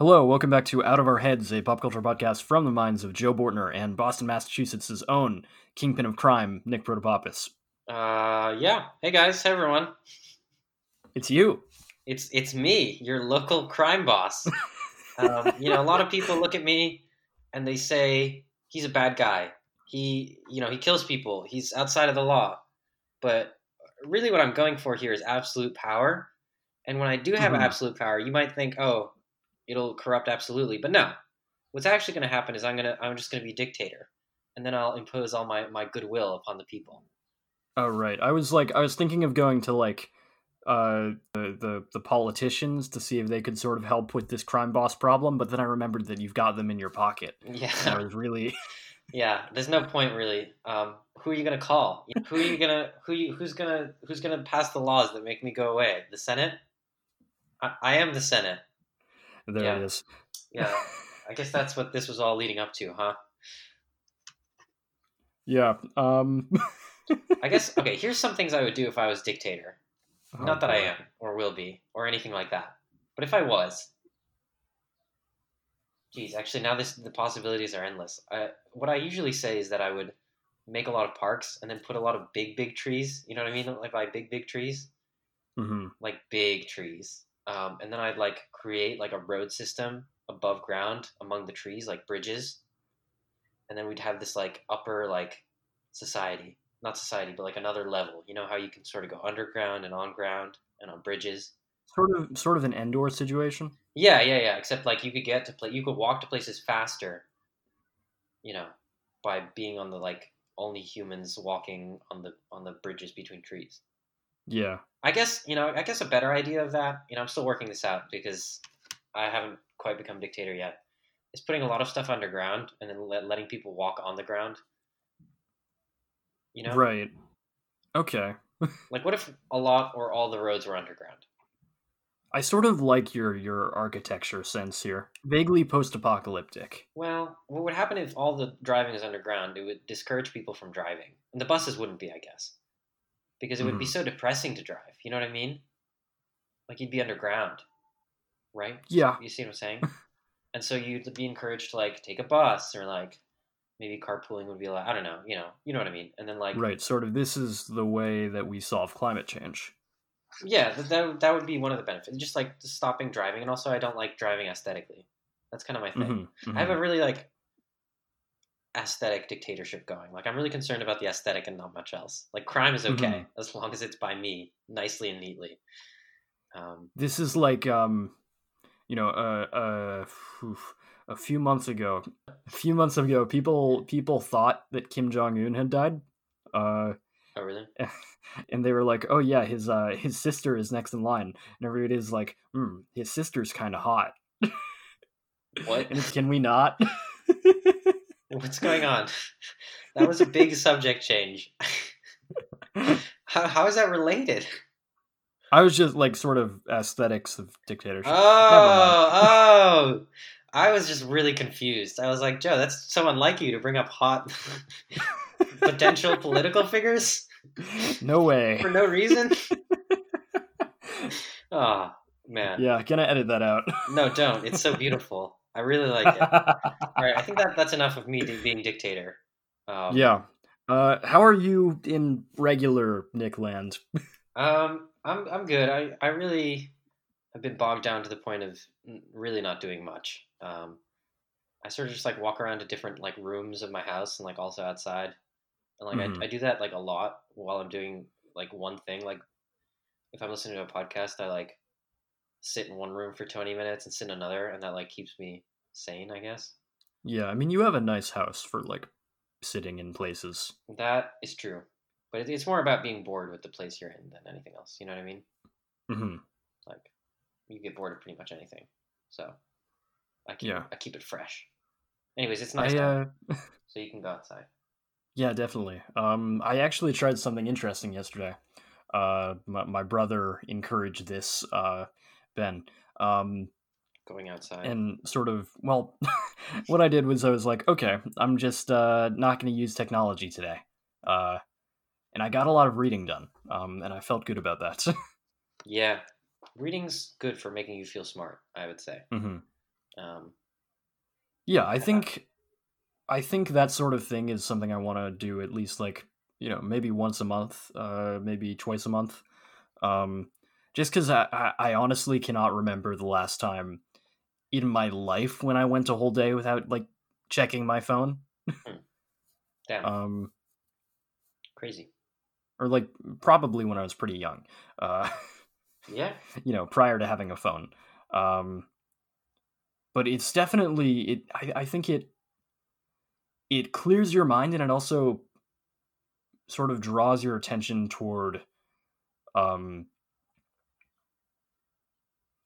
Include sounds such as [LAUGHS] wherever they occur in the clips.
Hello, welcome back to Out of Our Heads, a pop culture podcast from the minds of Joe Bortner and Boston, Massachusetts' own kingpin of crime, Nick Protopopis. Uh, yeah. Hey guys, hey everyone. It's you. It's it's me, your local crime boss. [LAUGHS] um, you know, a lot of people look at me and they say he's a bad guy. He, you know, he kills people. He's outside of the law. But really, what I'm going for here is absolute power. And when I do have Mhm. absolute power, you might think, oh, it'll corrupt absolutely. But no. What's actually going to happen is I'm gonna I'm just going to be dictator, and then I'll impose all my my goodwill upon the people. Oh right. I was like I was thinking of going to like uh the, the the politicians to see if they could sort of help with this crime boss problem, but then I remembered that you've got them in your pocket. [LAUGHS] Yeah. I was really [LAUGHS] Yeah, there's no point really. Um, who are you gonna call? [LAUGHS] Who are you gonna who you, who's gonna who's gonna pass the laws that make me go away? The Senate? I, I am the Senate. There Yeah. it is. Yeah, [LAUGHS] I guess that's what this was all leading up to, huh? Yeah. Um I guess [LAUGHS] okay. Here's some things I would do if I was dictator. oh, Not that I am or will be or anything like that. But if I was, geez, actually now this the possibilities are endless. I, what I usually say is that I would make a lot of parks and then put a lot of big big trees. You know what I mean? Like by big big trees. mm-hmm. like big trees. Um, and then I'd like create like a road system above ground among the trees, like bridges. And then we'd have this like upper like society, not society, but like another level. You know how you can sort of go underground and on ground and on bridges. Sort of sort of an indoor situation. Yeah, yeah, yeah. Except like you could get to play, you could walk to places faster. You know, by being on the like only humans walking on the on the bridges between trees. Yeah. I guess you know. I guess a better idea of that. You know, I'm still working this out because I haven't quite become dictator yet. Is putting a lot of stuff underground and then let, letting people walk on the ground. You know, Right. Okay. [LAUGHS] like what if a lot or all the roads were underground? I sort of like your your architecture sense here. Vaguely post-apocalyptic. Well, what would happen if all the driving is underground? It would discourage people from driving, and the buses wouldn't be, I guess, because it would be Mhm. so depressing to drive. You know what I mean? Like you'd be underground, right? Yeah. You see what I'm saying? [LAUGHS] and so you'd be encouraged to like take a bus or like maybe carpooling would be allowed. I don't know, you know, you know what I mean. And then like Right, sort of this is the way that we solve climate change. yeah, that, that that would be one of the benefits. Just like stopping driving, and also I don't like driving aesthetically. That's kind of my thing. Mhm, I have a really like aesthetic dictatorship going. Like I'm really concerned about the aesthetic and not much else. Like crime is okay Mhm. as long as it's by me, nicely and neatly. Um, This is like um you know, uh uh oof, a few months ago, a few months ago people people thought that Kim Jong Un had died. Uh oh really? [LAUGHS] and they were like, "Oh yeah, his uh his sister is next in line." And everybody is like, "Hmm, his sister's kind of hot." What? [LAUGHS] And can we not? [LAUGHS] What's going on? [LAUGHS] That was a big subject change. [LAUGHS] how, how is that related? I was just like sort of aesthetics of dictatorship. Oh, oh. I was just really confused. I was like, Joe, that's so unlike you to bring up hot [LAUGHS] potential political figures no way. for no reason. Oh, man. Yeah, gonna edit that out. No, don't. It's so beautiful. I really like it. All right, I think that that's enough of me being dictator. Um, yeah. Uh, how are you in regular Nick land? [LAUGHS] Um, I'm I'm good. I I really have been bogged down to the point of really not doing much. Um, I sort of just like walk around to different like rooms of my house and like also outside, and like Mhm. I, I do that like a lot while I'm doing like one thing. Like if I'm listening to a podcast, I like sit in one room for 20 minutes and sit in another, and that like keeps me sane. I guess Yeah, I mean you have a nice house for like sitting in places. that is true, but it's more about being bored with the place you're in than anything else. You know what I mean? hmm Like you get bored of pretty much anything. So I keep Yeah. I keep it fresh. Anyways, it's nice I uh, [LAUGHS] so you can go outside. yeah, definitely. Um, I actually tried something interesting yesterday. Uh, my, my brother encouraged this. Uh, Ben. Um, Going outside. and sort of well [LAUGHS] what i did was i was like okay i'm just uh not going to use technology today uh and i got a lot of reading done um and i felt good about that [LAUGHS] yeah. Reading's good for making you feel smart, I would say. hmm Um, Yeah, I think I think that sort of thing is something I want to do at least like, you know, maybe once a month, uh maybe twice a month. Um just I, I I honestly cannot remember the last time in my life when I went a whole day without like checking my phone. damn, Um crazy. or like probably when I was pretty young. Uh [LAUGHS] Yeah, you know, prior to having a phone. Um, but it's definitely it. I, I think it it clears your mind and it also sort of draws your attention toward um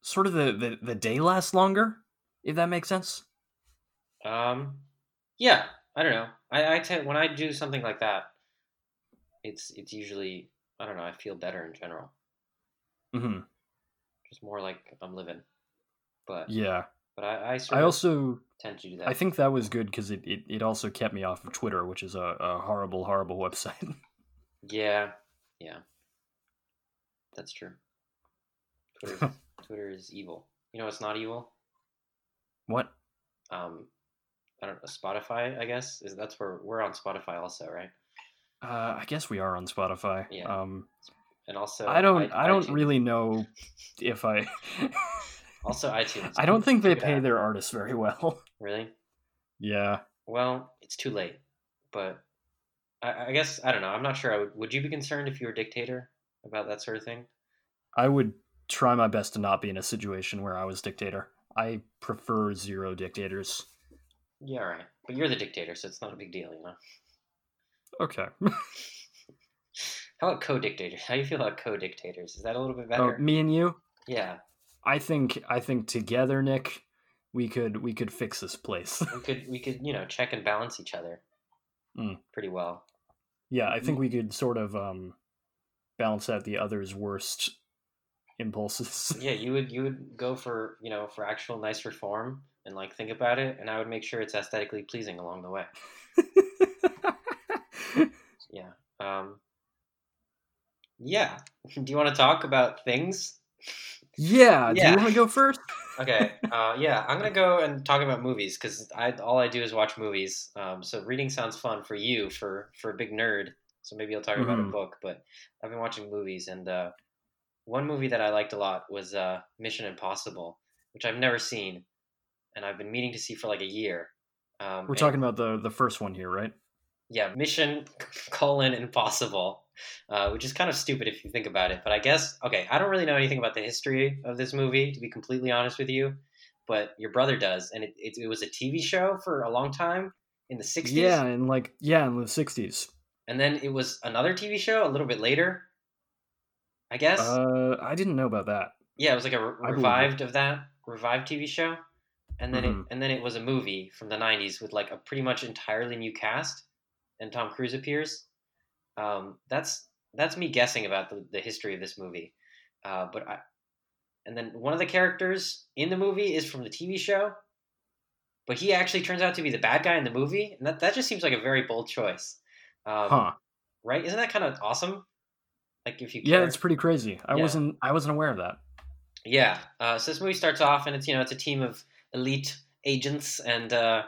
sort of the the, the day lasts longer if that makes sense um, yeah. I don't know. I, I tend when I do something like that, it's it's usually I don't know. I feel better in general. Mm hmm Just more like I'm living. But yeah but I I, i also tend to do that. i think that was good because it, it, it also kept me off of twitter which is a, a horrible horrible [LAUGHS] website Yeah, yeah, that's true. [LAUGHS] Twitter is evil. You know, it's not evil. what Um, I don't know. Spotify, I guess is that's where we're on Spotify also, right? uh, i guess we are on spotify Yeah. um And also, I don't. I, don't iTunes. really know [LAUGHS] if I. [LAUGHS] Also, iTunes. I don't think they pay their artists very well. Really? Yeah. Well, it's too late. But I, I guess I don't know. I'm not sure. I would. Would you be concerned if you were a dictator about that sort of thing? I would try my best to not be in a situation where I was dictator. I prefer zero dictators. Yeah, right. But you're the dictator, so it's not a big deal, you know. Okay. [LAUGHS] How about co-dictators? How do you feel about co-dictators? Is that a little bit Oh, better? me and you. yeah, I think. I think together, Nick, we could we could fix this place. we could we could you know check and balance each other [LAUGHS] Mm. pretty well. yeah, I think we could sort of um balance out the other's worst impulses. Yeah, you would you would go for you know for actual nice reform and like think about it, and I would make sure it's aesthetically pleasing along the way. [LAUGHS] Yeah. Um, yeah. Do you want to talk about things? yeah. Do Yeah. you want to go first? [LAUGHS] Okay. Uh, yeah, I'm gonna go and talk about movies because I all I do is watch movies. Um, so reading sounds fun for you for for a big nerd. So maybe I'll talk about a Mhm. book. But I've been watching movies, and uh, one movie that I liked a lot was uh, Mission Impossible, which I've never seen, and I've been meaning to see for like a year. Um, We're talking about the the first one here, right? yeah, Mission [LAUGHS] colon Impossible, uh, which is kind of stupid if you think about it. But I guess okay, I don't really know anything about the history of this movie, to be completely honest with you. But your brother does, and it, it, it was a TV show for a long time in the '60s. Yeah, and like yeah, in the '60s. and then it was another TV show a little bit later. I guess. Uh, I didn't know about that. yeah, it was like a re- revived of that revived TV show, and then Mhm. it and then it was a movie from the '90s with like a pretty much entirely new cast, and Tom Cruise appears. Um, that's that's me guessing about the, the history of this movie, uh, but I, and then one of the characters in the movie is from the TV show, but he actually turns out to be the bad guy in the movie, and that that just seems like a very bold choice, um, huh? right? Isn't that kind of awesome? Like if you Yeah, it's pretty crazy. I Yeah. wasn't I wasn't aware of that. Yeah. Uh, so this movie starts off, and it's you know it's a team of elite agents, and uh,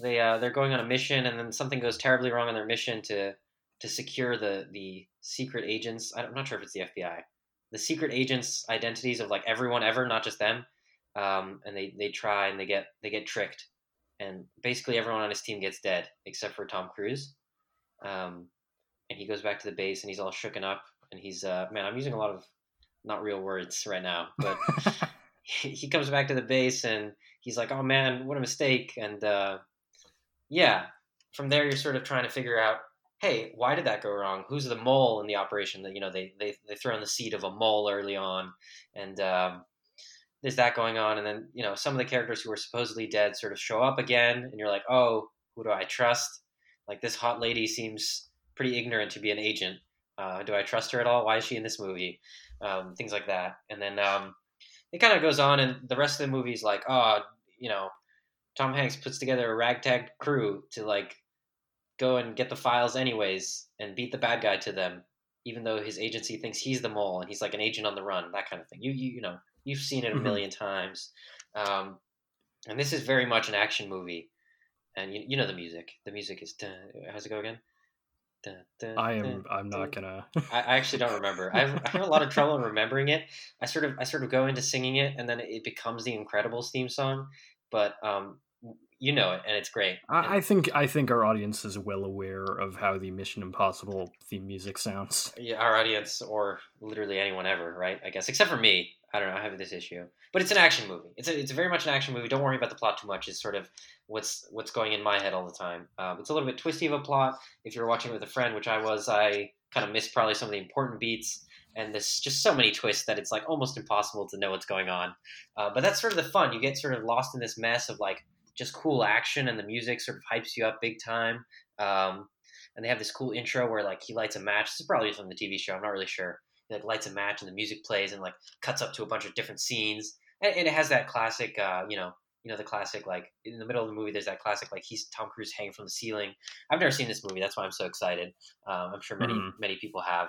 they uh, they're going on a mission, and then something goes terribly wrong on their mission to to secure the the secret agents. I'm not sure if it's the FBI. The secret agents' identities of like everyone ever, not just them. Um, and they they try and they get they get tricked, and basically everyone on his team gets dead except for Tom Cruise. Um, and he goes back to the base, and he's all shooken up, and he's uh, man, I'm using a lot of not real words right now, [LAUGHS] but he comes back to the base and he's like, "Oh man, what a mistake!" And uh, yeah, from there you're sort of trying to figure out, hey, why did that go wrong? Who's the mole in the operation? That you know they they they throw in the seed of a mole early on, and um, there's that going on, and then you know some of the characters who were supposedly dead sort of show up again, and you're like, oh, who do I trust? Like this hot lady seems pretty ignorant to be an agent. Uh, do I trust her at all? Why is she in this movie? Um, things like that, and then um, it kind of goes on, and the rest of the movie is like, oh, you know, Tom Hanks puts together a ragtag crew to like go and get the files anyways and beat the bad guy to them, even though his agency thinks he's the mole and he's like an agent on the run, that kind of thing. You you you know you've seen it a Mhm. million times. Um, and this is very much an action movie. And you, you know the music. The music is dun, how's it go again? Dun, dun, I dun, am. I'm not gonna. [LAUGHS] I, I actually don't remember. I've, I have a lot of trouble remembering it. I sort of I sort of go into singing it, and then it becomes the Incredibles theme song. But um, you know it, and it's great. And- I, I think. I think our audience is well aware of how the Mission Impossible theme music sounds. yeah, our audience, or literally anyone ever, right? I guess, except for me. I don't know. I have this issue, but it's an action movie. It's a, it's very much an action movie. Don't worry about the plot too much. It's sort of what's what's going in my head all the time. Um, it's a little bit twisty of a plot. If you're watching it with a friend, which I was, I kind of missed probably some of the important beats. And there's just so many twists that it's like almost impossible to know what's going on. Uh, but that's sort of the fun. You get sort of lost in this mess of like just cool action, and the music sort of hypes you up big time. Um, and they have this cool intro where like he lights a match. This is probably from the TV show. I'm not really sure. Like lights a match and the music plays and like cuts up to a bunch of different scenes. And, and it has that classic, uh, you know, you know the classic like in the middle of the movie. There's that classic like he's Tom Cruise hanging from the ceiling. I've never seen this movie. That's why I'm so excited. Um, I'm sure many Mhm. many people have.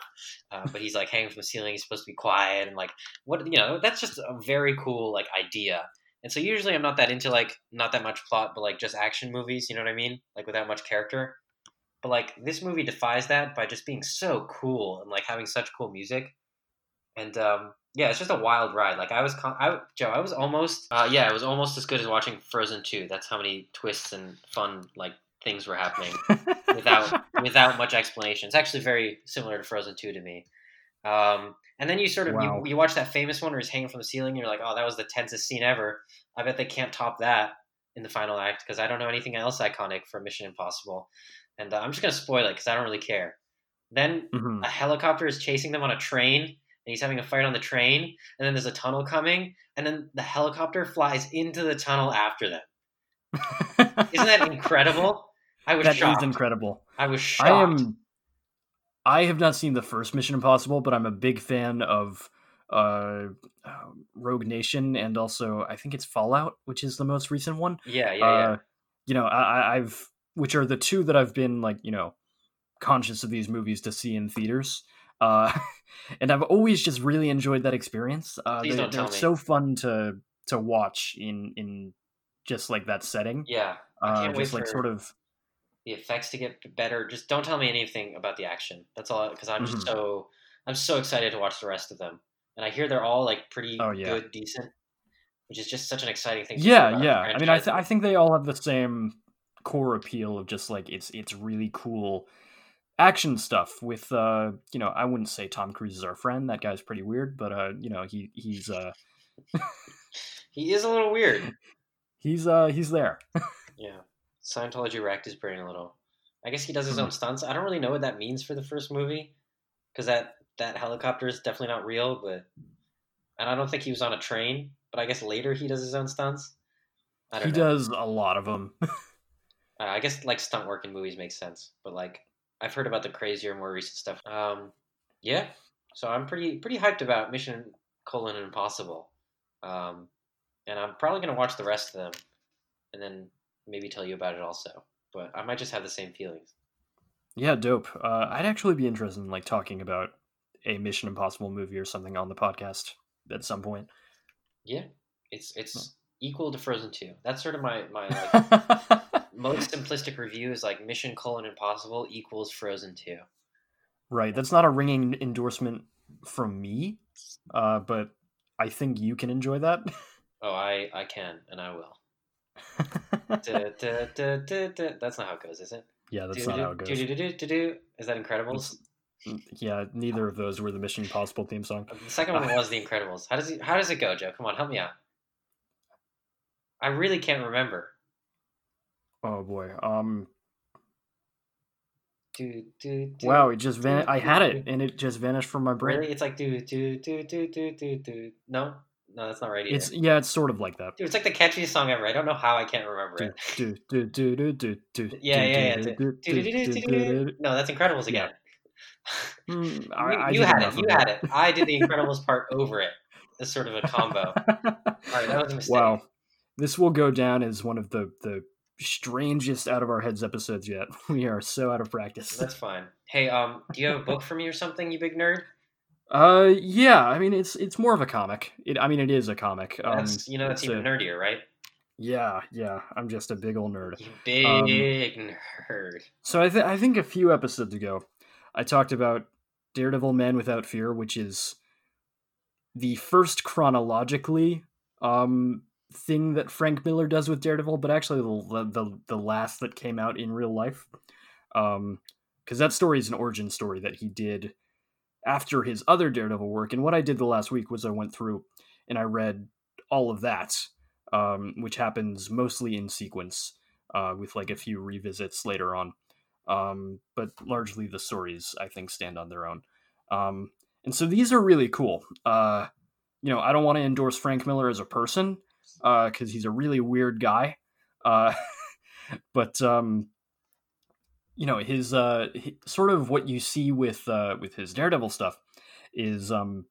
Uh, but he's like hanging from the ceiling. He's supposed to be quiet and like what you know. That's just a very cool like idea. And so usually I'm not that into like not that much plot, but like just action movies. You know what I mean? Like without much character. But like this movie defies that by just being so cool and like having such cool music. And um, yeah, it's just a wild ride. Like I was, con- I Joe, I was almost, uh, yeah, it was almost as good as watching Frozen Two. That's how many twists and fun like things were happening without [LAUGHS] without much explanation. It's actually very similar to Frozen Two to me. Um, and then you sort of Wow. you, you watch that famous one where he's hanging from the ceiling. And you're like, oh, that was the tensest scene ever. I bet they can't top that in the final act because I don't know anything else iconic from Mission Impossible. And uh, I'm just gonna spoil it because I don't really care. Then Mhm. a helicopter is chasing them on a train, and he's having a fight on the train. And then there's a tunnel coming, and then the helicopter flies into the tunnel after them. [LAUGHS] Isn't that incredible? I was That is shocked. incredible. I was shocked. I am. I have not seen the first Mission Impossible, but I'm a big fan of uh, uh, Rogue Nation and also I think it's Fallout, which is the most recent one. Yeah, yeah, uh, yeah. You know, I, I- I've which are the two that I've been like you know conscious of these movies to see in theaters. Uh, [LAUGHS] and I've always just really enjoyed that experience. Uh, Please they're don't tell me. so fun to to watch in in just like that setting. yeah. I Uh, can't wait just like for sort of the effects to get better. Just don't tell me anything about the action. That's all, because I'm just Mhm. so I'm so excited to watch the rest of them. And I hear they're all like pretty Oh, yeah. good, decent, which is just such an exciting thing. to yeah do about a yeah i mean I, th- I think they all have the same core appeal of just like it's it's really cool action stuff with uh you know i wouldn't say tom cruise is our friend that guy's pretty weird but uh you know he he's uh [LAUGHS] he is a little weird. [LAUGHS] he's uh he's there [LAUGHS] Yeah, Scientology racked his brain a little. I guess he does his Hmm. own stunts. I don't really know what that means for the first movie, because that that helicopter is definitely not real. But and I don't think he was on a train. But I guess later he does his own stunts. I don't he know. does a lot of them Uh, I guess like stunt work in movies makes sense, but like I've heard about the crazier, more recent stuff. Um, yeah, so I'm pretty pretty hyped about Mission colon Impossible, um, and I'm probably gonna watch the rest of them, and then maybe tell you about it also. But I might just have the same feelings. yeah dope uh i'd actually be interested in like talking about a mission impossible movie or something on the podcast at some point Yeah, it's it's equal to Frozen Two. That's sort of my my like, [LAUGHS] most simplistic review is like Mission colon Impossible equals Frozen Two. right that's not a ringing endorsement from me uh but i think you can enjoy that Oh, I I can and I will. [LAUGHS] Da, da, da. That's not how it goes, is it? yeah that's Do, not do, how it goes do. Is that Incredibles? Yeah, neither of those were the Mission Impossible theme song. The second one was The Incredibles. How does he, How does it go, Joe? Come on, help me out. I really can't remember. Oh boy. Um. Do, do, do, wow! It just vanished. I had it, and it just vanished from my brain. Really? It's like do do do do do do do. No, no, that's not right. Either. It's yeah, it's sort of like that. Dude, it's like the catchiest song ever. I don't know how I can't remember it. Do do do do do do. Yeah, yeah, yeah. Do No, that's Incredibles again. Yeah. Mm, I, you, I you had it. You had it. I did the Incredibles part over it. It's sort of a combo. All right, that was a mistake. Wow, this will go down as one of the the strangest out of our heads episodes yet. [LAUGHS] We are so out of practice. That's fine. Hey, um, do you have a book for me or something, you big nerd? Uh, yeah. I mean, it's it's more of a comic. It, I mean, it is a comic. Um, That's you know that's even a- nerdier, right? Yeah, yeah. I'm just a big old nerd. You big um, nerd. So I, th- I think a few episodes ago, I talked about Daredevil Man Without Fear, which is the first chronologically um, thing that Frank Miller does with Daredevil, but actually the the, the last that came out in real life. Um, because that story is an origin story that he did after his other Daredevil work. And what I did the last week was I went through and I read all of that, um, which happens mostly in sequence, uh, with like a few revisits later on. Um, but largely the stories I think stand on their own. Um, and so these are really cool. Uh, you know, I don't want to endorse Frank Miller as a person because uh, he's a really weird guy. Uh, [LAUGHS] but um, you know, his uh, sort of what you see with uh, with his Daredevil stuff is um,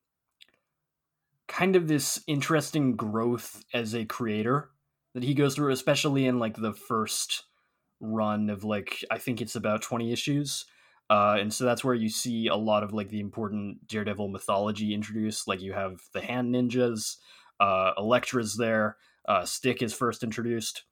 kind of this interesting growth as a creator that he goes through, especially in like the first run of like I think it's about twenty issues. Uh, and so that's where you see a lot of like the important Daredevil mythology introduced. Like you have the hand ninjas, uh, Elektra's there, uh, Stick is first introduced.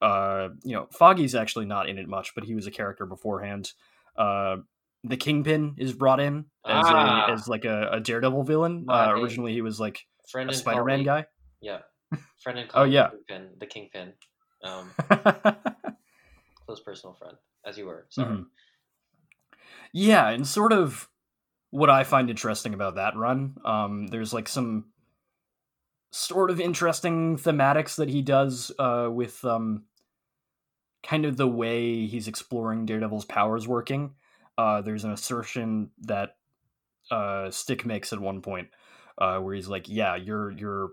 Uh, you know, Foggy's actually not in it much, but he was a character beforehand. Uh, the Kingpin is brought in as ah. a, as like a, a Daredevil villain. Uh, originally, he was like Friend a Spider-Man guy. Yeah, [LAUGHS] friend and oh yeah, Kingpin, the Kingpin, um, [LAUGHS] close personal friend, as you were. Sorry. Mm-hmm. Yeah, and sort of what I find interesting about that run, um, there's like some sort of interesting thematics that he does uh, with um, kind of the way he's exploring Daredevil's powers working. Uh, there's an assertion that uh, Stick makes at one point uh, where he's like, "Yeah, you're you're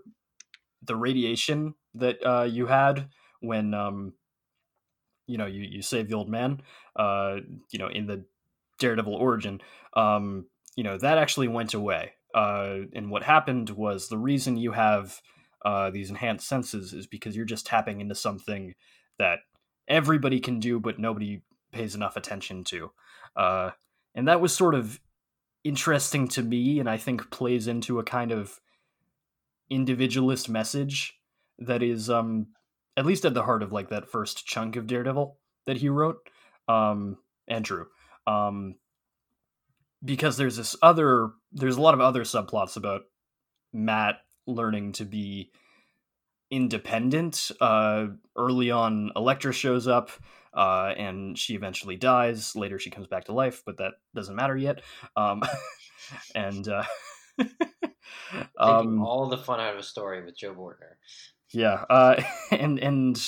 the radiation that uh, you had when um, you know you you saved the old man. Uh, you know, in the Daredevil origin, um, you know that actually went away. Uh, and what happened was the reason you have uh, these enhanced senses is because you're just tapping into something that everybody can do, but nobody pays enough attention to. Uh, and that was sort of interesting to me, and I think plays into a kind of individualist message that is, um, at least at the heart of like that first chunk of Daredevil that he wrote, um, Andrew. Um, because there's this other, there's a lot of other subplots about Matt learning to be independent. Uh, early on, Elektra shows up, uh, and she eventually dies. Later, she comes back to life, but that doesn't matter yet. Um, [LAUGHS] and uh, [LAUGHS] um, all the fun out of a story with Joe Bortner. Yeah, uh, [LAUGHS] and and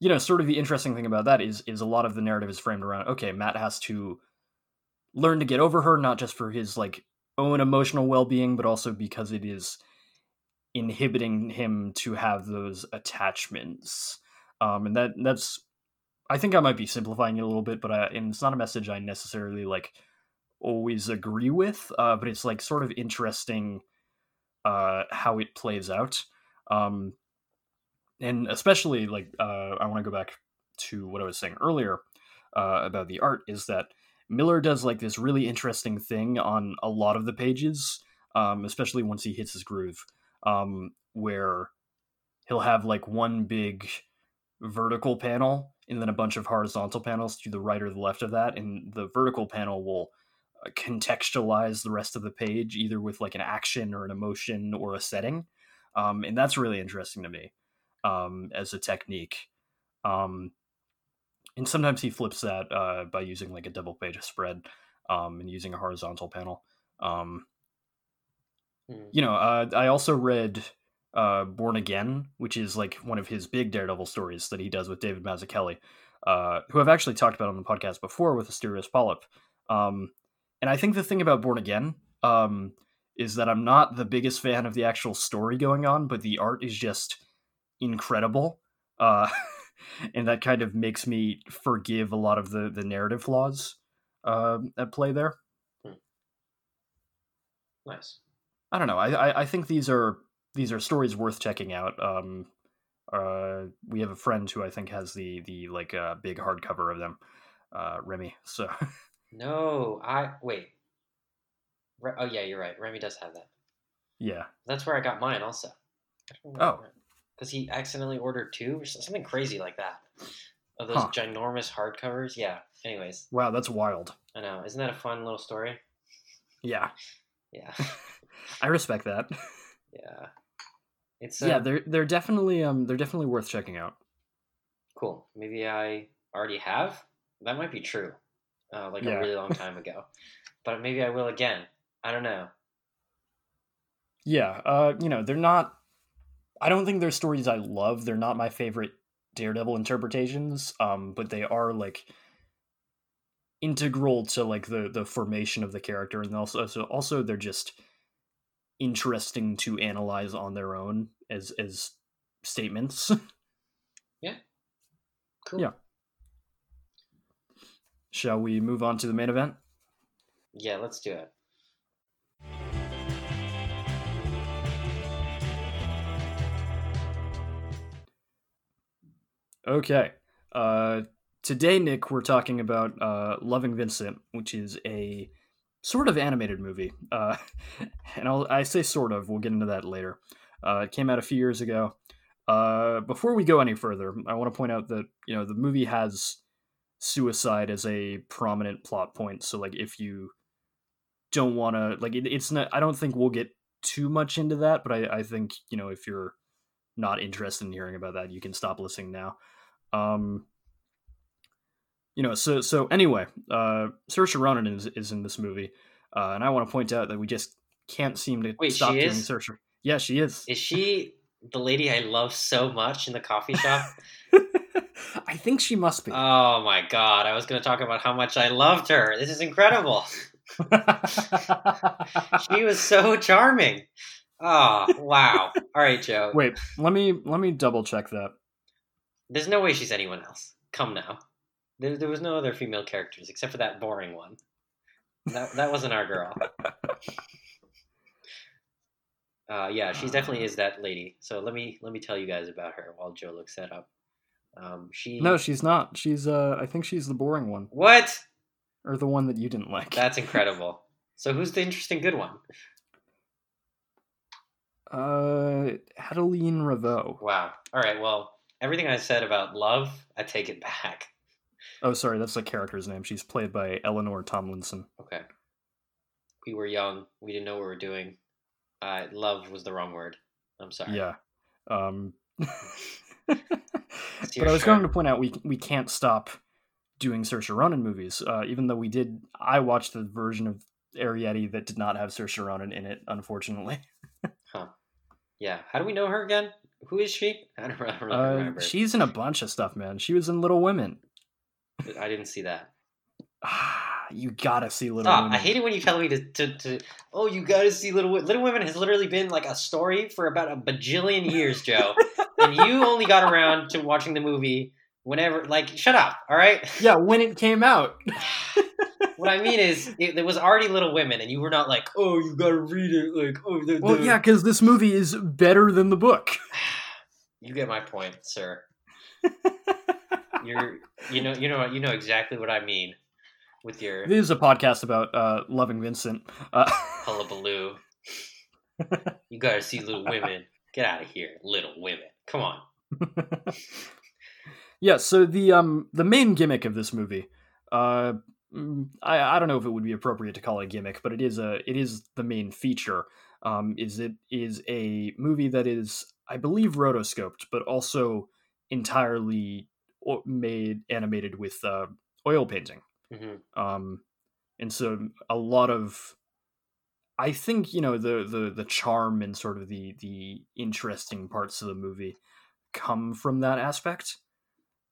you know, sort of the interesting thing about that is is a lot of the narrative is framed around okay, Matt has to learn to get over her, not just for his like own emotional well being, but also because it is inhibiting him to have those attachments. Um, and that that's I think I might be simplifying it a little bit, but I, and it's not a message I necessarily like always agree with. Uh, but it's like sort of interesting uh, how it plays out. Um, and especially like uh, I want to go back to what I was saying earlier uh, about the art is that Miller does like this really interesting thing on a lot of the pages, um, especially once he hits his groove, um, where he'll have like one big vertical panel and then a bunch of horizontal panels to the right or the left of that, and the vertical panel will uh, contextualize the rest of the page either with like an action or an emotion or a setting, um, and that's really interesting to me um, as a technique. Um, and sometimes he flips that uh, by using like a double page spread um, and using a horizontal panel. Um, mm. You know, uh, I also read uh, Born Again, which is like one of his big Daredevil stories that he does with David Mazzucchelli, uh, who I've actually talked about on the podcast before with Asterios Polyp. Um, and I think the thing about Born Again um, is that I'm not the biggest fan of the actual story going on, but the art is just incredible. [LAUGHS] And that kind of makes me forgive a lot of the the narrative flaws uh, at play there. Hmm. Nice. I don't know. I, I, I think these are these are stories worth checking out. Um, uh, we have a friend who I think has the the like uh, big hardcover of them, uh, Remy. So. [LAUGHS] no, I wait. Re- oh yeah, you're right. Remy does have that. Yeah. That's where I got mine also. Oh. Because he accidentally ordered two or something crazy like that. Of those Huh. ginormous hardcovers. Yeah. Anyways, Wow, that's wild. I know. Isn't that a fun little story? Yeah, Yeah. [LAUGHS] I respect that. yeah. It's uh, yeah, they're they're definitely um they're definitely worth checking out. cool. Maybe I already have. That might be true. Uh, like Yeah. a really long [LAUGHS] time ago. But maybe I will again. I don't know. Yeah, uh, you know, they're not. I don't think they're stories I love. They're not my favorite Daredevil interpretations. Um, but they are like integral to like the the formation of the character, and also so also they're just interesting to analyze on their own as as statements. [LAUGHS] Yeah. Cool. Yeah. Shall we move on to the main event? Yeah, let's do it. Okay. Uh, today, Nick, we're talking about uh, Loving Vincent, which is a sort of animated movie. Uh, [LAUGHS] and I'll, I say sort of, we'll get into that later. Uh, it came out a few years ago. Uh, before we go any further, I want to point out that you know the movie has suicide as a prominent plot point. So, like, if you don't want to, like, it, it's not. I don't think we'll get too much into that, but I, I think you know if you're not interested in hearing about that, you can stop listening now. Um, you know, so so anyway, uh, Saoirse Ronan is, is in this movie, uh, and I want to point out that we just can't seem to Wait, stop she doing is? Saoirse. Yeah, she is. Is she the lady I love so much in the coffee shop? [LAUGHS] I think she must be. oh my god, I was going to talk about how much I loved her. This is incredible. [LAUGHS] She was so charming. Oh, wow. All right, Joe. Wait, let me let me double check that. There's no way she's anyone else. Come now. There, there was no other female characters except for that boring one. That, that wasn't our girl. [LAUGHS] Uh, yeah, she definitely is that lady. So let me let me tell you guys about her while Joe looks that up. Um, she No, she's not. She's uh, I think she's the boring one, what? or the one that you didn't like. That's [LAUGHS] incredible. So who's the interesting good one? Uh, Adeline Ravoux. Wow. All right. Well, everything I said about love, I take it back. Oh, sorry, that's the character's name. She's played by Eleanor Tomlinson. Okay. We were young. We didn't know what we were doing. Uh, love was the wrong word. I'm sorry. Yeah. Um, [LAUGHS] [LAUGHS] but I was going to point out we we can't stop doing Saoirse Ronan movies, uh, even though we did. I watched the version of Arrietty that did not have Saoirse Ronan in it, unfortunately. [LAUGHS] Huh. Yeah. How do we know her again? Who is she? [LAUGHS] I don't really Uh, remember. she's in a bunch of stuff, man. She was in Little Women. I didn't see that. Ah, [SIGHS] you gotta see Little Stop. Women. I hate it when you tell me to, to, to oh, you gotta see Little Women. Little Women has literally been like a story for about a bajillion years, Joe. [LAUGHS] and you only got around to watching the movie whenever, like, shut up, all right? Yeah, when it came out. [SIGHS] [LAUGHS] What I mean is, it, there was already Little Women, and you were not like, oh, you gotta read it, like, oh, the, well, yeah, because this movie is better than the book. [SIGHS] You get my point, sir. You're, you know, you know, you know exactly what I mean with your This is a podcast about uh, loving Vincent. Uh, [LAUGHS] hullabaloo. you gotta see Little Women. Get out of here, Little Women. Come on. [LAUGHS] yeah, so the um the main gimmick of this movie, uh, I I don't know if it would be appropriate to call it a gimmick, but it is a it is the main feature. Um, is it is a movie that is I believe rotoscoped, but also entirely o- made animated with uh, oil painting. hmm um and so a lot of i think you know the the the charm and sort of the the interesting parts of the movie come from that aspect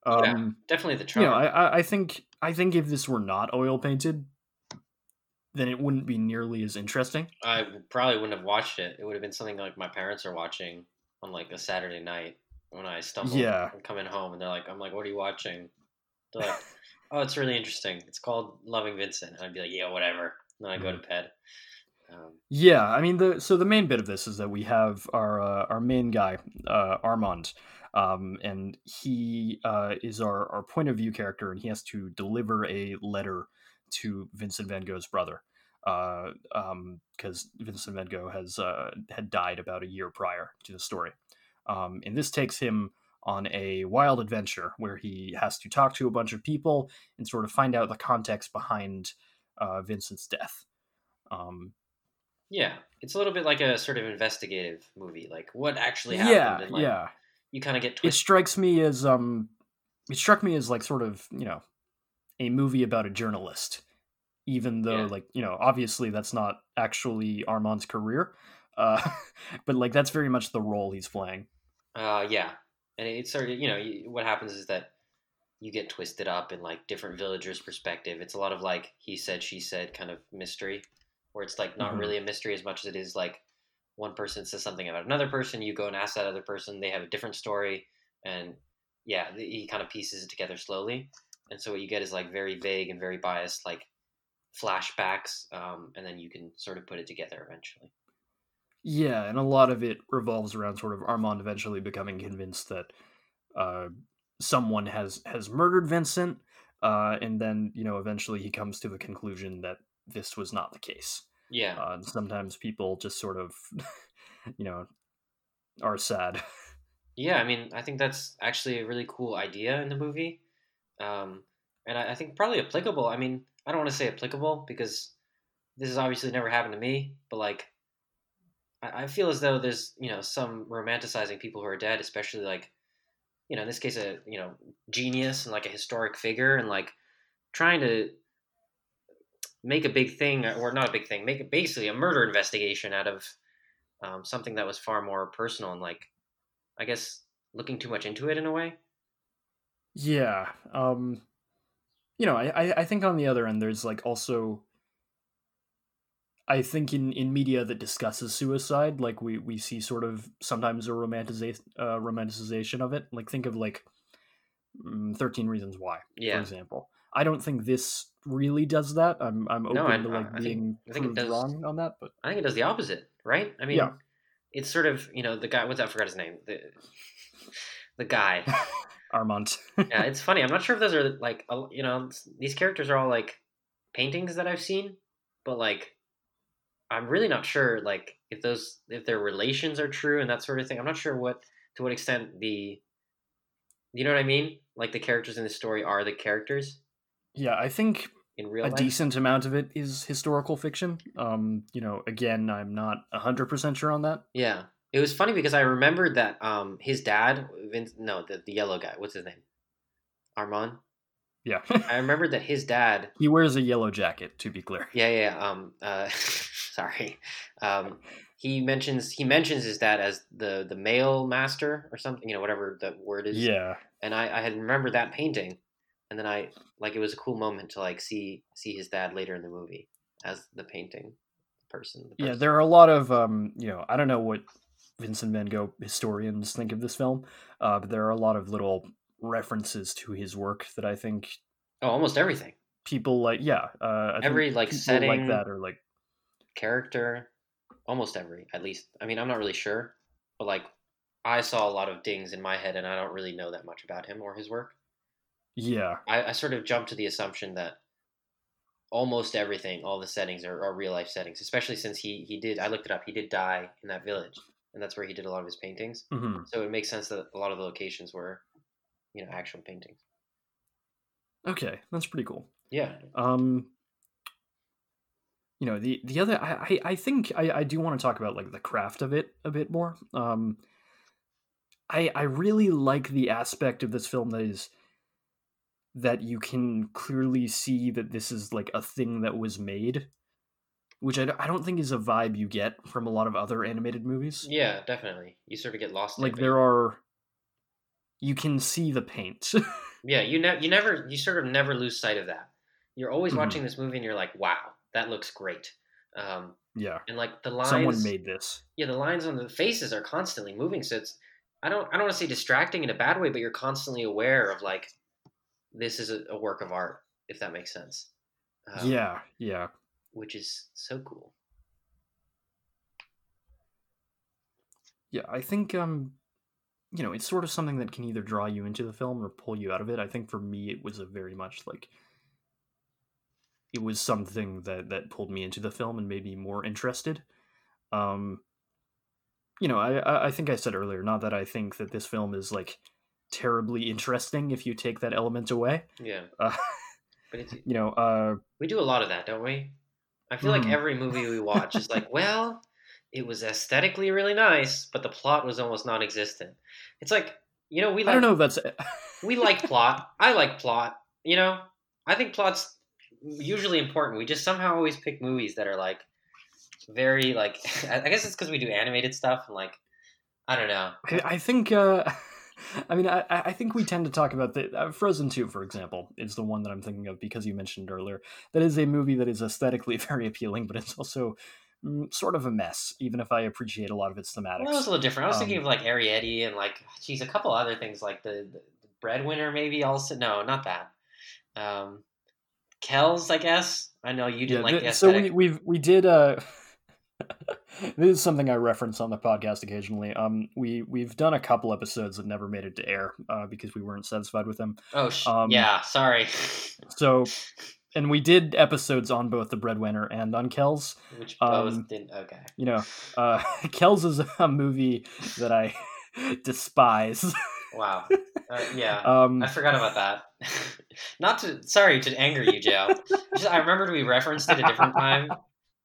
um Yeah, Definitely the you charm. know I, I i think i think if this were not oil painted then it wouldn't be nearly as interesting I probably wouldn't have watched it. It would have been something like my parents are watching on like a Saturday night when I stumble Yeah. and coming home and they're like, I'm like, what are you watching? They're like, [LAUGHS] oh, it's really interesting. It's called Loving Vincent. And I'd be like, yeah, whatever. And then I go to Mm-hmm. bed. Um, Yeah, I mean the so the main bit of this is that we have our uh, our main guy uh, Armand, um, and he uh, is our our point of view character, and he has to deliver a letter to Vincent Van Gogh's brother, because um, Vincent Van Gogh has uh, had died about a year prior to the story. Um, and this takes him on a wild adventure where he has to talk to a bunch of people and sort of find out the context behind uh, Vincent's death. Um, yeah, it's a little bit like a sort of investigative movie, like what actually happened. Yeah, and, like, yeah. You kind of get It strikes me as um, it struck me as like sort of you know, a movie about a journalist, even though Yeah. like you know obviously that's not actually Armand's career, uh, [LAUGHS] but like that's very much the role he's playing. Uh, yeah, and it's sort of you know what happens is that you get twisted up in like different villagers' perspective. It's a lot of like he said, she said kind of mystery, where it's like not Mhm. really a mystery as much as it is like one person says something about another person. You go and ask that other person. They have a different story, and yeah, he kind of pieces it together slowly. And so what you get is like very vague and very biased, like flashbacks, um, and then you can sort of put it together eventually. Yeah, and a lot of it revolves around sort of Armand eventually becoming convinced that uh, someone has has murdered Vincent, uh, and then you know eventually he comes to the conclusion that this was not the case. Yeah, Uh, and sometimes people just sort of, [LAUGHS] you know, are sad. Yeah, I mean, I think that's actually a really cool idea in the movie, um, and I, I think probably applicable. I mean, I don't want to say applicable because this has obviously never happened to me, but like, I, I feel as though there's you know some romanticizing people who are dead, especially like, you know, in this case, a you know genius and like a historic figure, and like trying to make a big thing or not a big thing, make basically a murder investigation out of um, something that was far more personal and like I guess looking too much into it in a way. Yeah. Um you know, I, I think on the other end there's like also I think in, in media that discusses suicide, like we, we see sort of sometimes a romanticization uh, romanticization of it. Like think of like mm, Thirteen Reasons Why, Yeah. for example. I don't think this really does that. I'm I'm open No, I- to like I think- being I think it does- wrong on that, but I think it does the opposite, right? I mean, Yeah. it's sort of you know the guy. What's that? I forgot his name. The the guy. [LAUGHS] Armand. [LAUGHS] yeah, it's funny. I'm not sure if those are like you know these characters are all like paintings that I've seen, but like I'm really not sure like if those if their relations are true and that sort of thing. I'm not sure what to what extent the you know what I mean? Like the characters in the story are the characters yeah, I think in real a life. decent amount of it is historical fiction. Um, you know, again, I'm not hundred percent sure on that. Yeah, it was funny because I remembered that um his dad, Vince, no, the the yellow guy. What's his name? Armand. Yeah, I remembered that his dad. [LAUGHS] he wears a yellow jacket. To be clear. Yeah, yeah. yeah, Um. Uh. [LAUGHS] sorry. Um. He mentions he mentions his dad as the the mail master or something. You know, whatever the word is. Yeah, And I I had remembered that painting, and then I like it was a cool moment to like see see his dad later in the movie as the painting person. the yeah. There are a lot of um, you know, I don't know what Vincent Van Gogh historians think of this film, uh, but there are a lot of little references to his work that I think Oh, almost everything. people like. Yeah, uh, Every, like, setting- like that or like character almost every at least i mean i'm not really sure but like i saw a lot of dings in my head and i don't really know that much about him or his work yeah, i, I sort of jumped to the assumption that almost everything all the settings are, are real life settings especially since he he did i looked it up he did die in that village and that's where he did a lot of his paintings. Hmm so it makes sense that a lot of the locations were you know actual paintings. Okay, that's pretty cool. yeah. Um, you know the the other I I, I think I, I do want to talk about like the craft of it a bit more. Um, I I really like the aspect of this film that is that you can clearly see that this is like a thing that was made, which I, don't- I don't think is a vibe you get from a lot of other animated movies. yeah definitely you sort of get lost in Like there are, you can see the paint. [LAUGHS] Yeah, you ne- you never you sort of never lose sight of that. You're always Mhm. watching this movie and you're like, wow, that looks great. Um, yeah, and like the lines, someone made this. yeah, the lines on the faces are constantly moving. So it's I don't I don't want to say distracting in a bad way, but you're constantly aware of like this is a, work of art, if that makes sense. Um, yeah, yeah. which is so cool. Yeah, I think um you know, it's sort of something that can either draw you into the film or pull you out of it. I think for me it was a very much like it was something that that pulled me into the film and made me more interested. Um you know, I I think I said earlier, not that I think that this film is like terribly interesting if you take that element away. Yeah, Uh, [LAUGHS] but it's, you know, uh, we do a lot of that, don't we? I feel like Mhm. every movie we watch is like, [LAUGHS] well, it was aesthetically really nice, but the plot was almost non-existent. It's like, you know, we like, I don't know. If that's [LAUGHS] we like plot. I like plot. You know, I think plot's usually important. We just somehow always pick movies that are like very like. I guess it's because we do animated stuff and like, I don't know. I, I think. Uh, I mean, I, I think we tend to talk about the uh, Frozen Two, for example, is the one that I'm thinking of because you mentioned earlier. That is a movie that is aesthetically [LAUGHS] very appealing, but it's also mm, sort of a mess. Even if I appreciate a lot of its thematics. Well, that was a little different. I was thinking Um, of like Arrietty and like, geez, a couple other things like the, the breadwinner maybe also. No, not that. Um, Kells, I guess. I know you didn't like th- the so we we've we did uh [LAUGHS] this is something I reference on the podcast occasionally. Um we we've done a couple episodes that never made it to air uh, because we weren't satisfied with them. oh, sh- um, yeah. Sorry. So [LAUGHS] and we did episodes on both the breadwinner and on Kells. Which both um, didn't. Okay. You know, uh [LAUGHS] Kells is a movie that I [LAUGHS] despise. Wow. Uh, yeah. Um I forgot about that. Not to sorry to anger you, Joe. Just, I remembered we referenced it a different time,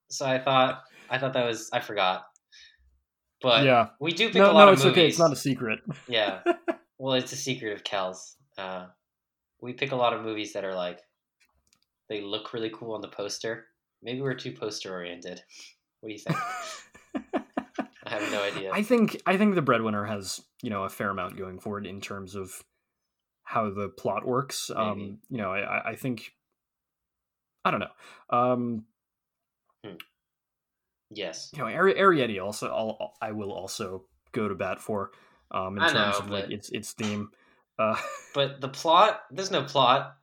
so I thought I thought that was I forgot. But yeah. we do pick No, a lot no, of it's movies. okay. It's not a secret. Yeah. [LAUGHS] Well, it's a secret of Kells. Uh, we pick a lot of movies that are like they look really cool on the poster. Maybe we're too poster oriented. What do you think? [LAUGHS] I have no idea. I think I think the breadwinner has you know a fair amount going for it in terms of how the plot works. Maybe. Um, you know, I- I think I don't know. Um, yes. you know, Ari- Arrietty also I'll, I will also go to bat for um, in I terms know, of like but- its its theme. Uh, [LAUGHS] But the plot, there's no plot.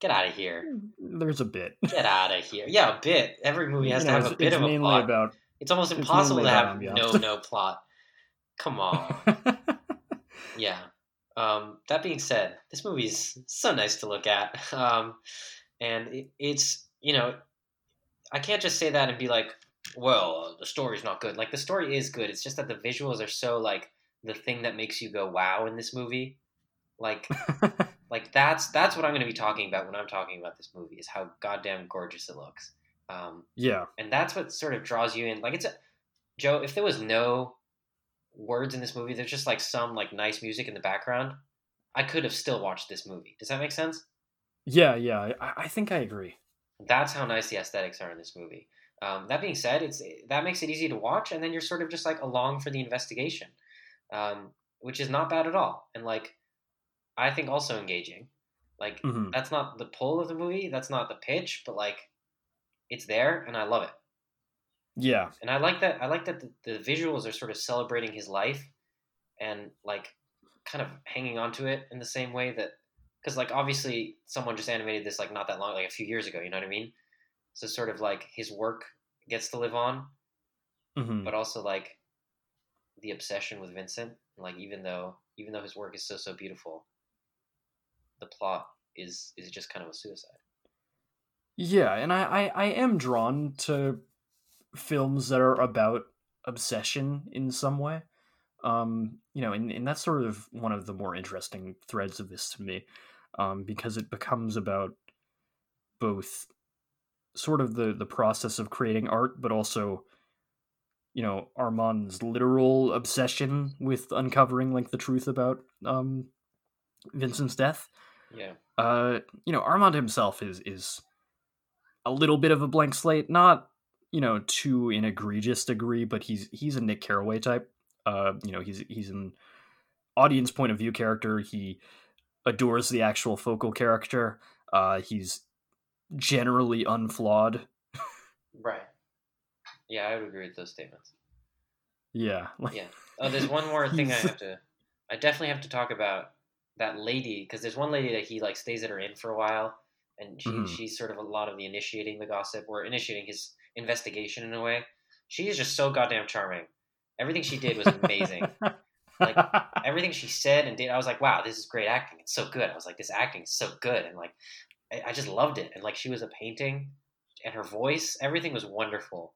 Get out of here. there's a bit. [LAUGHS] Get out of here. Yeah, a bit. Every movie has You to have a bit it's of a plot. about. it's almost it's impossible mainly to have no no plot. Come on. [LAUGHS] Yeah. Um, that being said, this movie's so nice to look at. Um, and it, it's, you know, I can't just say that and be like, well, the story's not good. Like, the story is good. It's just that the visuals are so, like, the thing that makes you go, wow, in this movie. Like, [LAUGHS] like that's that's what I'm going to be talking about when I'm talking about this movie is how goddamn gorgeous it looks. Um, yeah, and that's what sort of draws you in. Like it's a Joe. If there was no words in this movie, there's just like some like nice music in the background. I could have still watched this movie. Does that make sense? yeah, yeah. I, I think I agree. That's how nice the aesthetics are in this movie. Um, that being said, it's that makes it easy to watch, and then you're sort of just like along for the investigation, um, which is not bad at all, and like I think also engaging. Like Mhm. that's not the pull of the movie, that's not the pitch, but like it's there, and I love it. Yeah, and I like that. I like that the, the visuals are sort of celebrating his life, and like kind of hanging on to it in the same way that because like obviously someone just animated this like not that long, like a few years ago. You know what I mean? So sort of like his work gets to live on, Mhm. but also like the obsession with Vincent. Like even though even though his work is so so beautiful, the plot is is just kind of a suicide. Yeah, and I, I, I am drawn to films that are about obsession in some way. Um, you know, and, and that's sort of one of the more interesting threads of this to me, um, because it becomes about both sort of the the process of creating art, but also, you know, Armand's literal obsession with uncovering like the truth about um, Vincent's death Yeah, uh, you know, Armand himself is is a little bit of a blank slate, not you know to an egregious degree, but he's he's a Nick Carraway type. Uh, you know, he's he's an audience point of view character. He adores the actual focal character. Uh, he's generally unflawed. right. Yeah, I would agree with those statements. Yeah, Yeah. Oh, there's one more [LAUGHS] thing I have to. I definitely have to talk about that lady because there's one lady that he like stays at her inn for a while, and she Mhm. she's sort of a lot of the initiating the gossip or initiating his investigation in a way. She is just so goddamn charming. Everything she did was amazing. Like, [LAUGHS] Everything she said and did, I was like, wow, this is great acting. It's so good. I was like, this acting is so good, and like, I, I just loved it. And like, she was a painting, and her voice, everything was wonderful.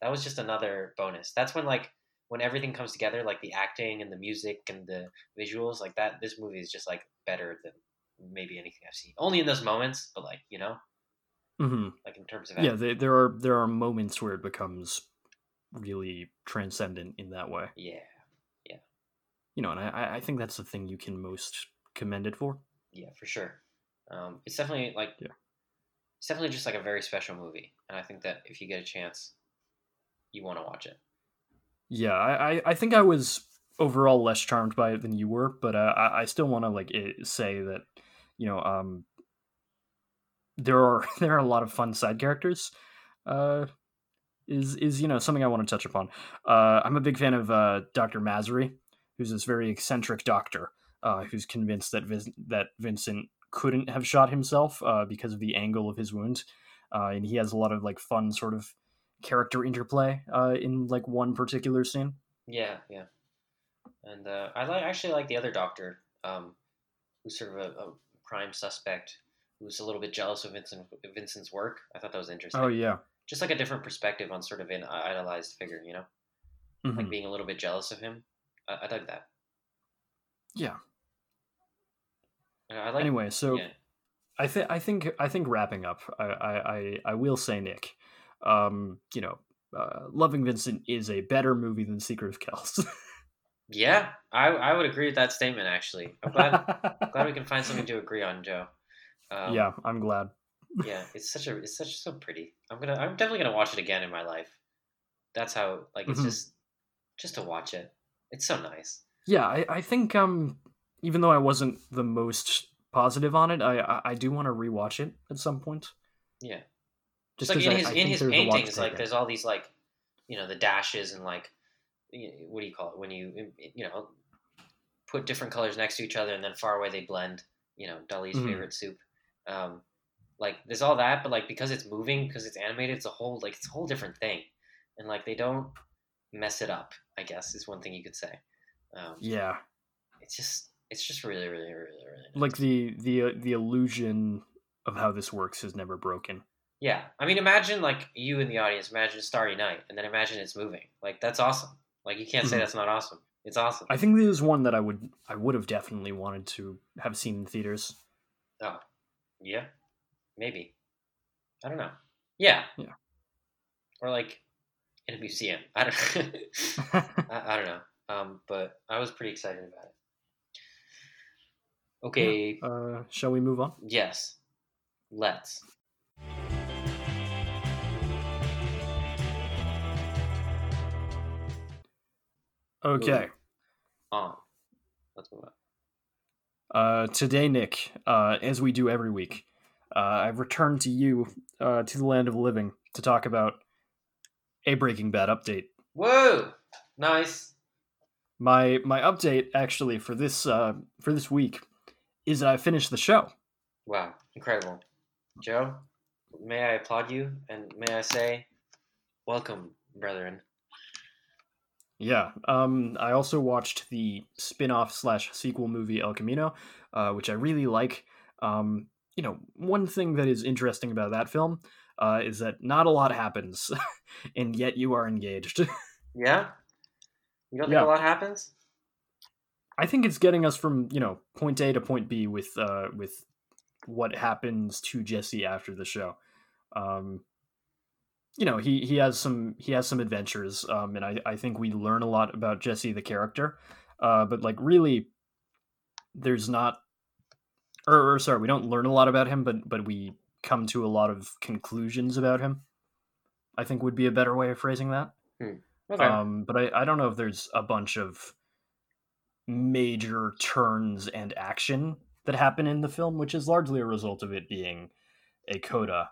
That was just another bonus. That's when like when everything comes together, like the acting and the music and the visuals, like that, this movie is just like better than maybe anything I've seen. Only in those moments, but like you know, Mm-hmm. like in terms of Yeah, they, there are there are moments where it becomes really transcendent in that way. yeah, Yeah. You know, and I, I think that's the thing you can most commend it for. yeah, for sure. Um, it's definitely like Yeah. it's definitely just like a very special movie, and I think that if you get a chance, you want to watch it. Yeah, I, I, think I was overall less charmed by it than you were, but uh, I, I still want to like eh, say that you know um, there are [LAUGHS] there are a lot of fun side characters. Uh, is is you know something I want to touch upon. Uh, I'm a big fan of uh, Doctor Mazery, who's this very eccentric doctor uh, who's convinced that Vis- that Vincent couldn't have shot himself uh, because of the angle of his wound, uh, and he has a lot of like fun sort of character interplay uh, in like one particular scene. Yeah, yeah. And uh, I like actually like the other doctor, um, who's sort of a, a prime suspect, who's a little bit jealous of Vincent Vincent's work. I thought that was interesting. Oh yeah, Just like a different perspective on sort of an idolized figure, you know, Mhm. like being a little bit jealous of him. I, I dug that. yeah. Like. Anyway, so yeah, I think I think I think wrapping up, I I I, will say Nick, um, you know, uh, Loving Vincent is a better movie than Secret of Kells. yeah, I I would agree with that statement. Actually, I'm glad [LAUGHS] glad we can find something to agree on, Joe. Um, yeah, I'm glad. yeah, it's such a it's such so pretty. I'm gonna I'm definitely gonna watch it again in my life. That's how like it's Mhm. just just to watch it. It's so nice. Yeah, I, I think um, even though I wasn't the most positive on it, I I, I do want to rewatch it at some point. Yeah, Just like in I- his I in his there's a lot to paintings, like there's all these like you know the dashes and like what do you call it when you you know put different colors next to each other and then far away they blend. You know, Dali's Mhm. favorite soup. Um, like there's all that, but like because it's moving, because it's animated, it's a whole like it's a whole different thing, and like they don't mess it up. I guess is one thing you could say. Um, yeah, it's just it's just really really really really nice. like the the uh, the illusion of how this works is never broken. yeah. I mean imagine like you in the audience imagine starry night and then imagine it's moving. Like that's awesome. Like you can't say Mhm. that's not awesome. It's awesome. I think this is one that I would I would have definitely wanted to have seen in theaters. oh. Yeah. Maybe. I don't know. Yeah. Yeah. or like in a museum. I don't [LAUGHS] I, I don't know. Um but i was pretty excited about it okay. Uh, shall we move on? yes. Let's. Okay. on let's move on Uh, today, Nick, uh, as we do every week, uh, I've returned to you, uh, to the land of the living, to talk about a Breaking Bad update. whoa! Nice. My my update actually for this uh, for this week is that I finished the show. Wow, incredible. Joe, may I applaud you and may I say, welcome, brethren. Yeah. Um, I also watched the spin-off slash sequel movie El Camino, uh, which I really like. Um, you know, one thing that is interesting about that film uh, is that not a lot happens, [LAUGHS] and yet you are engaged. [LAUGHS] Yeah? You don't think Yeah. a lot happens? I think it's getting us from you know point A to point B with uh, with what happens to Jesse after the show. Um, you know, he he has some he has some adventures, um, and I I think we learn a lot about Jesse the character. Uh, but like really, there's not, or, or sorry, we don't learn a lot about him, but but we come to a lot of conclusions about him. I think would be a better way of phrasing that. Okay. Um, but I, I don't know if there's a bunch of major turns and action that happen in the film, which is largely a result of it being a coda.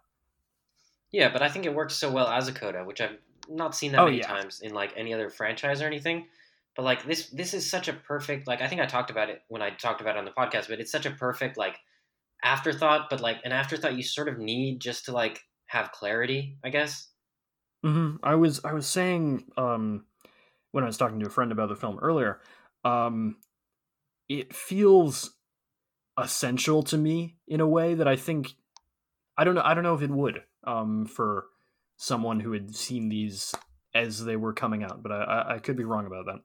yeah, but I think it works so well as a coda, which I've not seen that Oh, many yeah. times in like any other franchise or anything. But like this this is such a perfect like I think I talked about it when I talked about it on the podcast, but it's such a perfect like afterthought, but like an afterthought you sort of need just to like have clarity, I guess. hmm I was I was saying um, when I was talking to a friend about the film earlier, um, it feels essential to me in a way that I think I don't know I don't know if it would um, for someone who had seen these as they were coming out, but I, I, I could be wrong about that.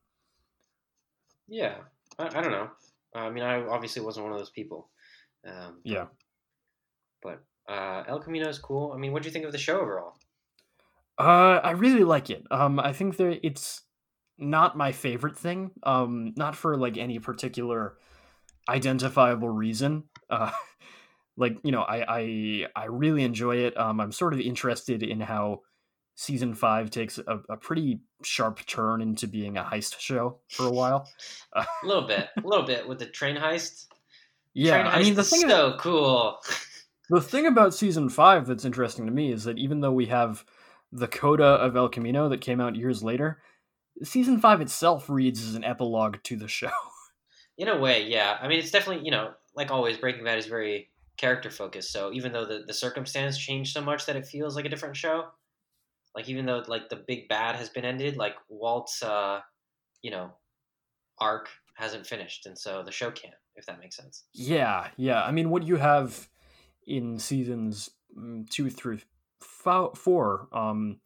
Yeah, I, I don't know. I mean, I obviously wasn't one of those people. Um, Yeah. but uh, El Camino is cool. I mean, what do you think of the show overall? Uh, I really like it. Um, I think that it's not my favorite thing. Um, not for like any particular identifiable reason. Uh, [LAUGHS] like you know, I I I really enjoy it. Um, I'm sort of interested in how season five takes a, a pretty sharp turn into being a heist show for a while. [LAUGHS] A little bit, a little bit with the train heist. Yeah, train heist I mean the is thing so cool. The thing about season five that's interesting to me is that even though we have the coda of El Camino that came out years later, season five itself reads as an epilogue to the show. [LAUGHS] In a way, yeah. I mean, it's definitely you know, like always, Breaking Bad is very character focused. So even though the the circumstance changed so much that it feels like a different show, like even though like the big bad has been ended, like Walt's, uh, you know, arc hasn't finished, and so the show can't. If that makes sense. yeah, yeah. I mean, what you have in seasons mm, two through four um,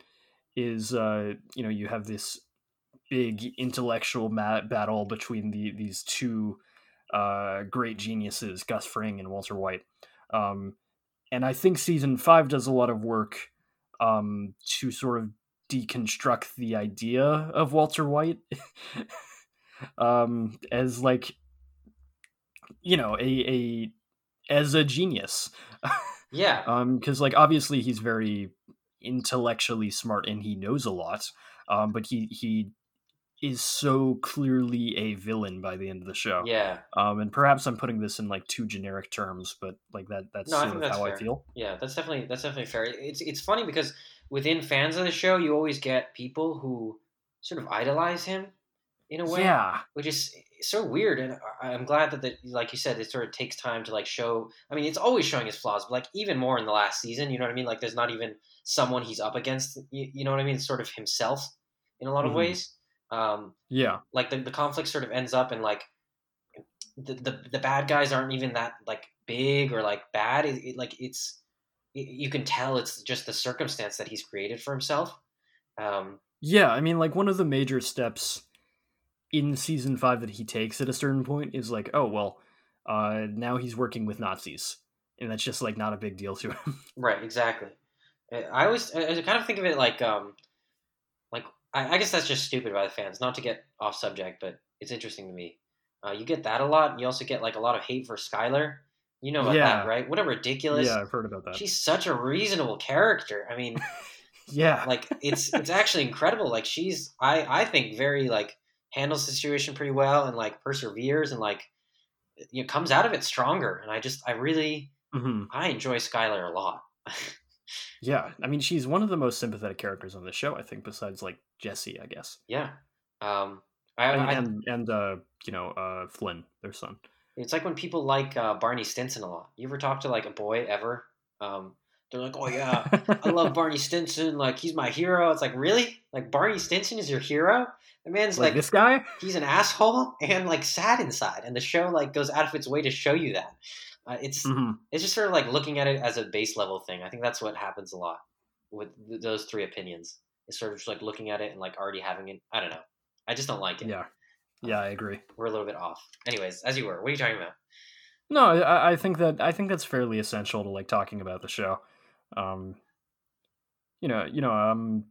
is, uh, you know, you have this big intellectual ma- battle between the these two uh, great geniuses, Gus Fring and Walter White. Um, and I think season five does a lot of work um, to sort of deconstruct the idea of Walter White. [LAUGHS] Um, as like you know a a as a genius. Yeah, [LAUGHS] um because like obviously he's very intellectually smart and he knows a lot um but he he is so clearly a villain by the end of the show yeah, um and perhaps i'm putting this in like two generic terms but like that that's No, sort of that's how i feel yeah. That's definitely that's definitely fair. It's it's funny because within fans of the show, you always get people who sort of idolize him in a way. yeah which is so weird and i'm glad that the, like you said it sort of takes time to like show i mean it's always showing his flaws but like even more in the last season you know what i mean like there's not even someone he's up against you, you know what i mean it's sort of himself in a lot of Mhm. ways um yeah. like the, the conflict sort of ends up in like the, the the bad guys aren't even that like big or like bad. It, it, like it's it, you can tell it's just the circumstance that he's created for himself. Um yeah i mean like one of the major steps in season five that he takes at a certain point is like oh well uh now he's working with nazis and that's just like not a big deal to him. Right, exactly. I always, I kind of think of it like, um, I, I guess that's just stupid by the fans. Not to get off subject, but it's interesting to me. Uh, you get that a lot. You also get like a lot of hate for Skyler. You know about Yeah. that, right? What a ridiculous. yeah i've heard about that She's such a reasonable character. I mean, [LAUGHS] yeah like it's it's actually incredible. Like she's, I I think very like handles the situation pretty well and like perseveres and like you know, comes out of it stronger. And I just, I really, hmm I enjoy Skyler a lot. [LAUGHS] Yeah, I mean, she's one of the most sympathetic characters on the show, I think, besides like Jesse, I guess, Yeah. Um, I, and I, and, and uh, you know, uh, Flynn, their son. it's like when people like uh, Barney Stinson a lot. You ever talk to like a boy ever? Um, they're like, "Oh yeah, I love [LAUGHS] Barney Stinson. Like he's my hero." It's like, really? Like Barney Stinson is your hero? The man's like like, this guy. he's an asshole and like sad inside, and the show like goes out of its way to show you that. Uh, it's hmm it's just sort of like looking at it as a base level thing. I think that's what happens a lot with th- those three opinions. It's sort of just like looking at it and like already having it. I don't know. I just don't like it. Yeah, yeah, I agree. We're a little bit off. Anyways, as you were, what are you talking about? No, I, I think that I think that's fairly essential to like talking about the show. Um, you know, you know, um,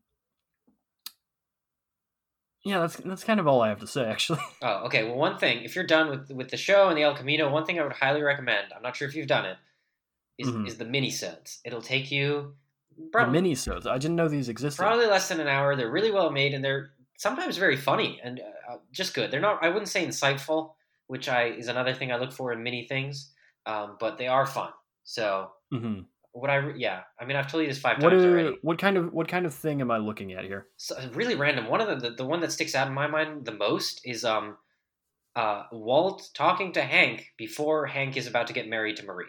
yeah, that's that's kind of all I have to say, actually. [LAUGHS] Oh, okay. Well, one thing, if you're done with with the show and the El Camino, one thing I would highly recommend. I'm not sure if you've done it. Is, Mhm. is the mini-sodes. It'll take you the probably, mini-sodes. I didn't know these existed. probably less than an hour. They're really well made and they're sometimes very funny and uh, just good. They're not. I wouldn't say insightful, which I is another thing I look for in mini things. Um, but they are fun. So hmm what I re- yeah, I mean I've told you this five What times are, already. what kind of what kind of thing am I looking at here? so, really random. One of the, the the one that sticks out in my mind the most is um uh Walt talking to Hank before Hank is about to get married to Marie.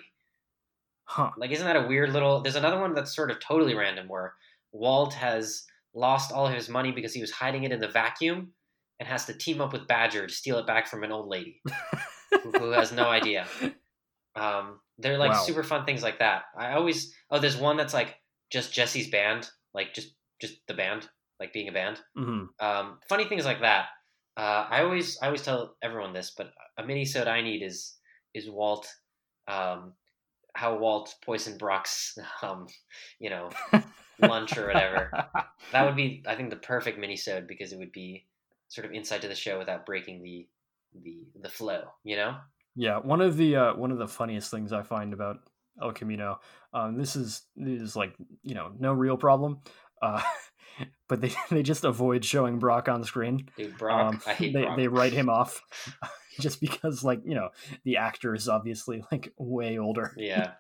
Huh. Like isn't that a weird little there's another one that's sort of totally random where Walt has lost all of his money because he was hiding it in the vacuum and has to team up with Badger to steal it back from an old lady [LAUGHS] who, who has no idea. Um they're like Wow. super fun things like that. I always oh there's one that's like just Jesse's band, like just just the band like being a band. hmm Um, funny things like that. Uh, I always I always tell everyone this, but a mini sode I need is is Walt. Um, how Walt poisoned Brock's, [LAUGHS] um, you know, lunch or whatever. [LAUGHS] That would be, I think, the perfect mini sode because it would be sort of insight to the show without breaking the the the flow. You know? Yeah, one of the uh, one of the funniest things I find about El Camino, um, this is this is like you know no real problem, uh, [LAUGHS] but they [LAUGHS] they just avoid showing Brock on screen. Dude, Brock, Um, I hate they Brock. they write him off [LAUGHS] just because like you know the actor is obviously like way older. Yeah.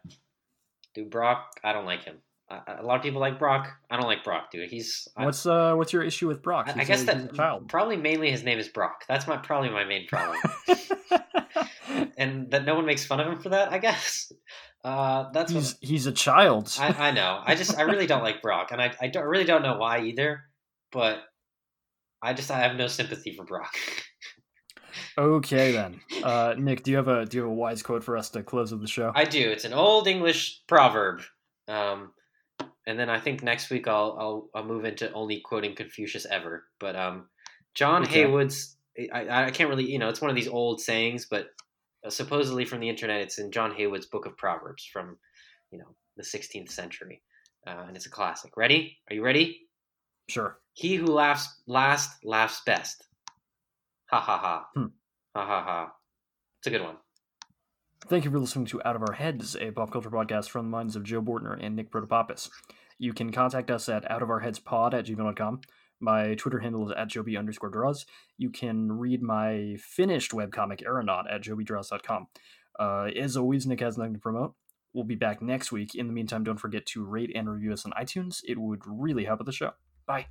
Dude, Brock, I don't like him. A lot of people like Brock. I don't like Brock, dude. He's. I, What's uh what's your issue with Brock? I, I guess a- that he's a child. probably mainly his name is Brock. That's my probably my main problem, [LAUGHS] and that no one makes fun of him for that. I guess. [LAUGHS] Uh, that's what, he's he's a child. I, I know. I just I really don't like Brock, and I I, don't, I really don't know why either. But I just I have no sympathy for Brock. okay then, [LAUGHS] uh, Nick, do you have a do you have a wise quote for us to close of the show? I do. It's an old English proverb. Um, and then I think next week I'll I'll, I'll move into only quoting Confucius ever. But um, John Okay. Heywood's I, I can't really you know it's one of these old sayings, but uh, supposedly from the internet it's in John Heywood's Book of Proverbs from you know the 16th century, uh, and it's a classic. Ready? Are you ready? Sure. He who laughs last laughs best. Ha ha ha. Hmm. Ha ha ha. It's a good one. Thank you for listening to Out of Our Heads, a pop culture podcast from the minds of Joe Bortner and Nick Protopopis. You can contact us at outofourheadspod at gmail.com. My Twitter handle is at joby underscore draws. You can read my finished webcomic Aeronaut at jobydraws.com. Uh, as always, Nick has nothing to promote. We'll be back next week. In the meantime, don't forget to rate and review us on iTunes. It would really help with the show. Bye.